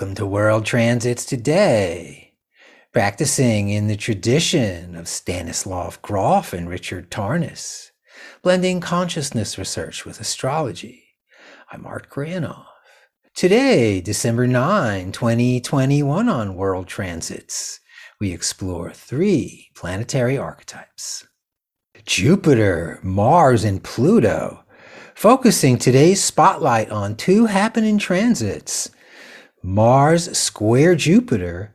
Welcome to World Transits Today, practicing in the tradition of Stanislav Grof and Richard Tarnas, blending consciousness research with astrology. I'm Art Granoff. Today, December 9, 2021, on World Transits, we explore three planetary archetypes Jupiter, Mars, and Pluto, focusing today's spotlight on two happening transits Mars square Jupiter,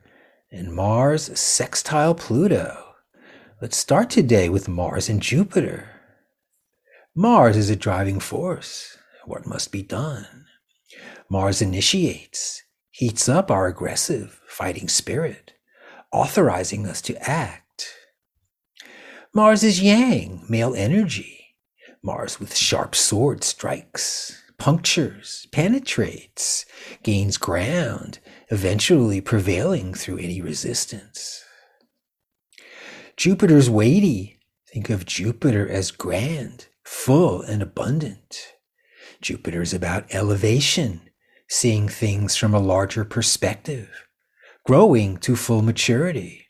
and Mars sextile Pluto. Let's start today with Mars and Jupiter. Mars is a driving force. What must be done? Mars initiates, heats up our aggressive, fighting spirit, authorizing us to act. Mars is yang, male energy. Mars with sharp sword strikes, punctures, penetrates, gains ground, eventually prevailing through any resistance. Jupiter's weighty. Think of Jupiter as grand, full, and abundant. Jupiter is about elevation, seeing things from a larger perspective, growing to full maturity.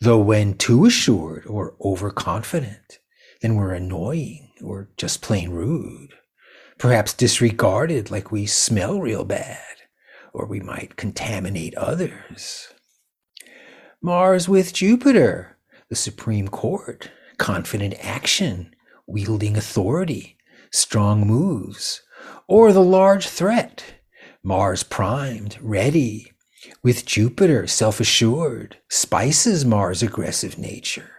Though when too assured or overconfident, then we're annoying or just plain rude perhaps disregarded like we smell real bad, or we might contaminate others. Mars with Jupiter, the Supreme Court, confident action, wielding authority, strong moves, or the large threat, Mars primed, ready, with Jupiter self assured, spices Mars' aggressive nature,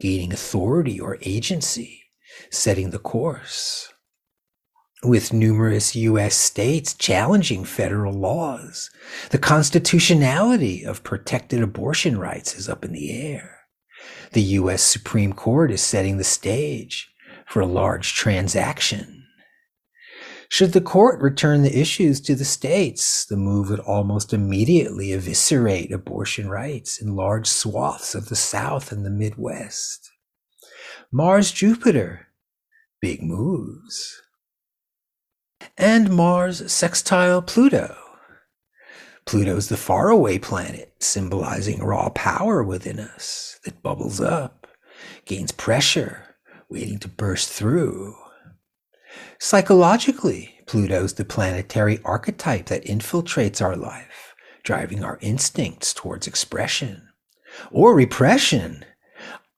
gaining authority or agency, setting the course with numerous U.S. states challenging federal laws. The constitutionality of protected abortion rights is up in the air. The U.S. Supreme Court is setting the stage for a large transaction. Should the court return the issues to the states, the move would almost immediately eviscerate abortion rights in large swaths of the South and the Midwest. Mars Jupiter, big moves and Mars sextile Pluto. Pluto's the faraway planet, symbolizing raw power within us that bubbles up, gains pressure, waiting to burst through. Psychologically, Pluto's the planetary archetype that infiltrates our life, driving our instincts towards expression or repression.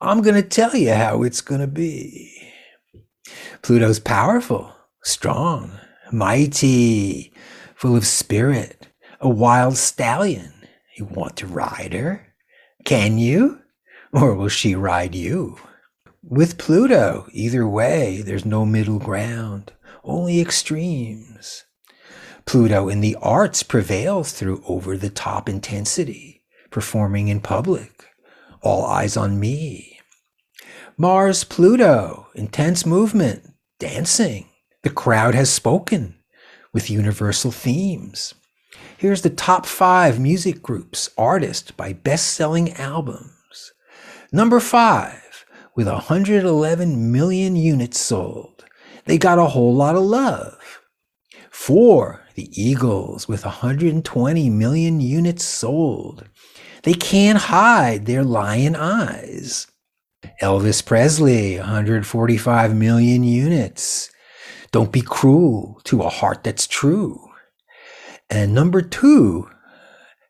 I'm going to tell you how it's going to be. Pluto's powerful, strong, mighty, full of spirit, a wild stallion. You want to ride her? Can you? Or will she ride you? With Pluto, either way, there's no middle ground, only extremes. Pluto in the arts prevails through over the top intensity, performing in public, all eyes on me. Mars, Pluto, intense movement, dancing, the crowd has spoken with universal themes. Here's the top five music groups, artists by best selling albums. Number five, with 111 million units sold. They got a whole lot of love. Four, the Eagles, with 120 million units sold. They can't hide their lion eyes. Elvis Presley, 145 million units. Don't be cruel to a heart that's true. And number two,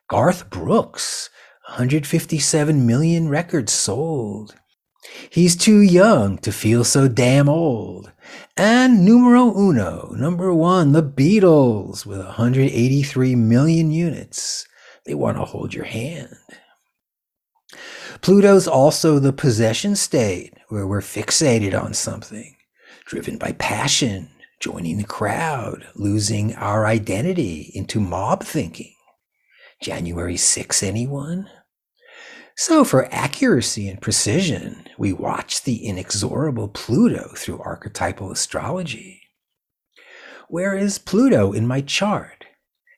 Garth Brooks, 157 million records sold. He's too young to feel so damn old. And numero uno, number one, the Beatles with 183 million units. They want to hold your hand. Pluto's also the possession state where we're fixated on something driven by passion, joining the crowd, losing our identity into mob thinking. January 6, anyone? So, for accuracy and precision, we watch the inexorable Pluto through archetypal astrology. Where is Pluto in my chart?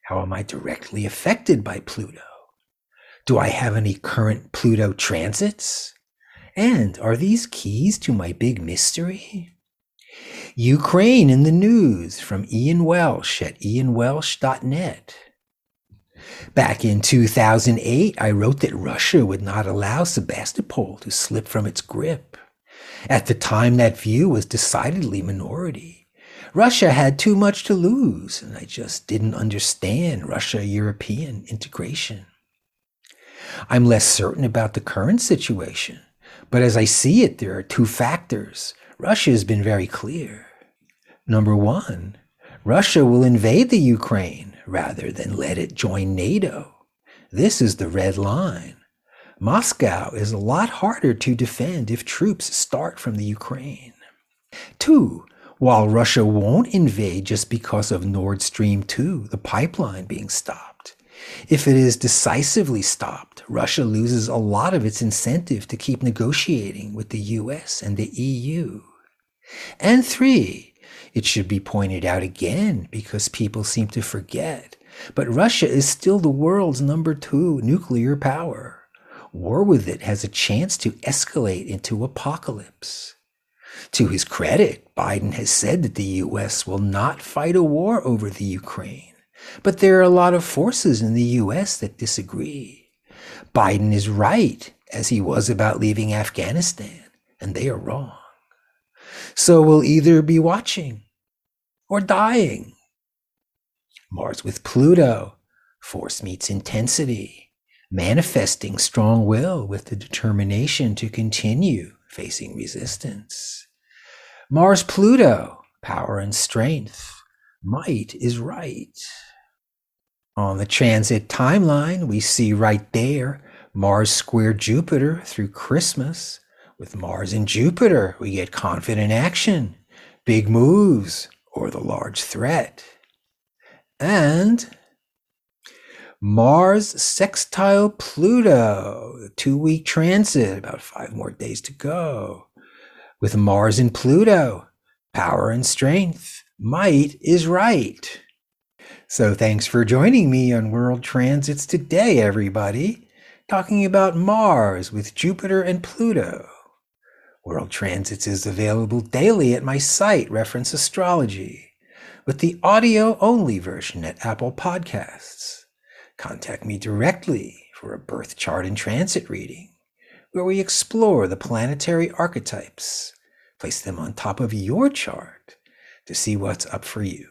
How am I directly affected by Pluto? Do I have any current Pluto transits? And are these keys to my big mystery? Ukraine in the news from Ian Welsh at ianwelsh.net. Back in 2008, I wrote that Russia would not allow Sebastopol to slip from its grip. At the time, that view was decidedly minority. Russia had too much to lose, and I just didn't understand Russia European integration. I'm less certain about the current situation, but as I see it, there are two factors. Russia has been very clear. Number one, Russia will invade the Ukraine rather than let it join NATO. This is the red line. Moscow is a lot harder to defend if troops start from the Ukraine. Two, while Russia won't invade just because of Nord Stream 2, the pipeline being stopped, if it is decisively stopped, Russia loses a lot of its incentive to keep negotiating with the US and the EU. And three, it should be pointed out again because people seem to forget, but Russia is still the world's number two nuclear power. War with it has a chance to escalate into apocalypse. To his credit, Biden has said that the US will not fight a war over the Ukraine. But there are a lot of forces in the US that disagree. Biden is right, as he was about leaving Afghanistan, and they are wrong. So we'll either be watching or dying. Mars with Pluto, force meets intensity, manifesting strong will with the determination to continue facing resistance. Mars Pluto, power and strength, might is right. On the transit timeline, we see right there Mars square Jupiter through Christmas. With Mars and Jupiter, we get confident action, big moves, or the large threat. And Mars sextile Pluto, two week transit, about five more days to go. With Mars and Pluto, power and strength, might is right. So thanks for joining me on World Transits today, everybody, talking about Mars with Jupiter and Pluto. World Transits is available daily at my site, Reference Astrology, with the audio only version at Apple Podcasts. Contact me directly for a birth chart and transit reading, where we explore the planetary archetypes, place them on top of your chart to see what's up for you.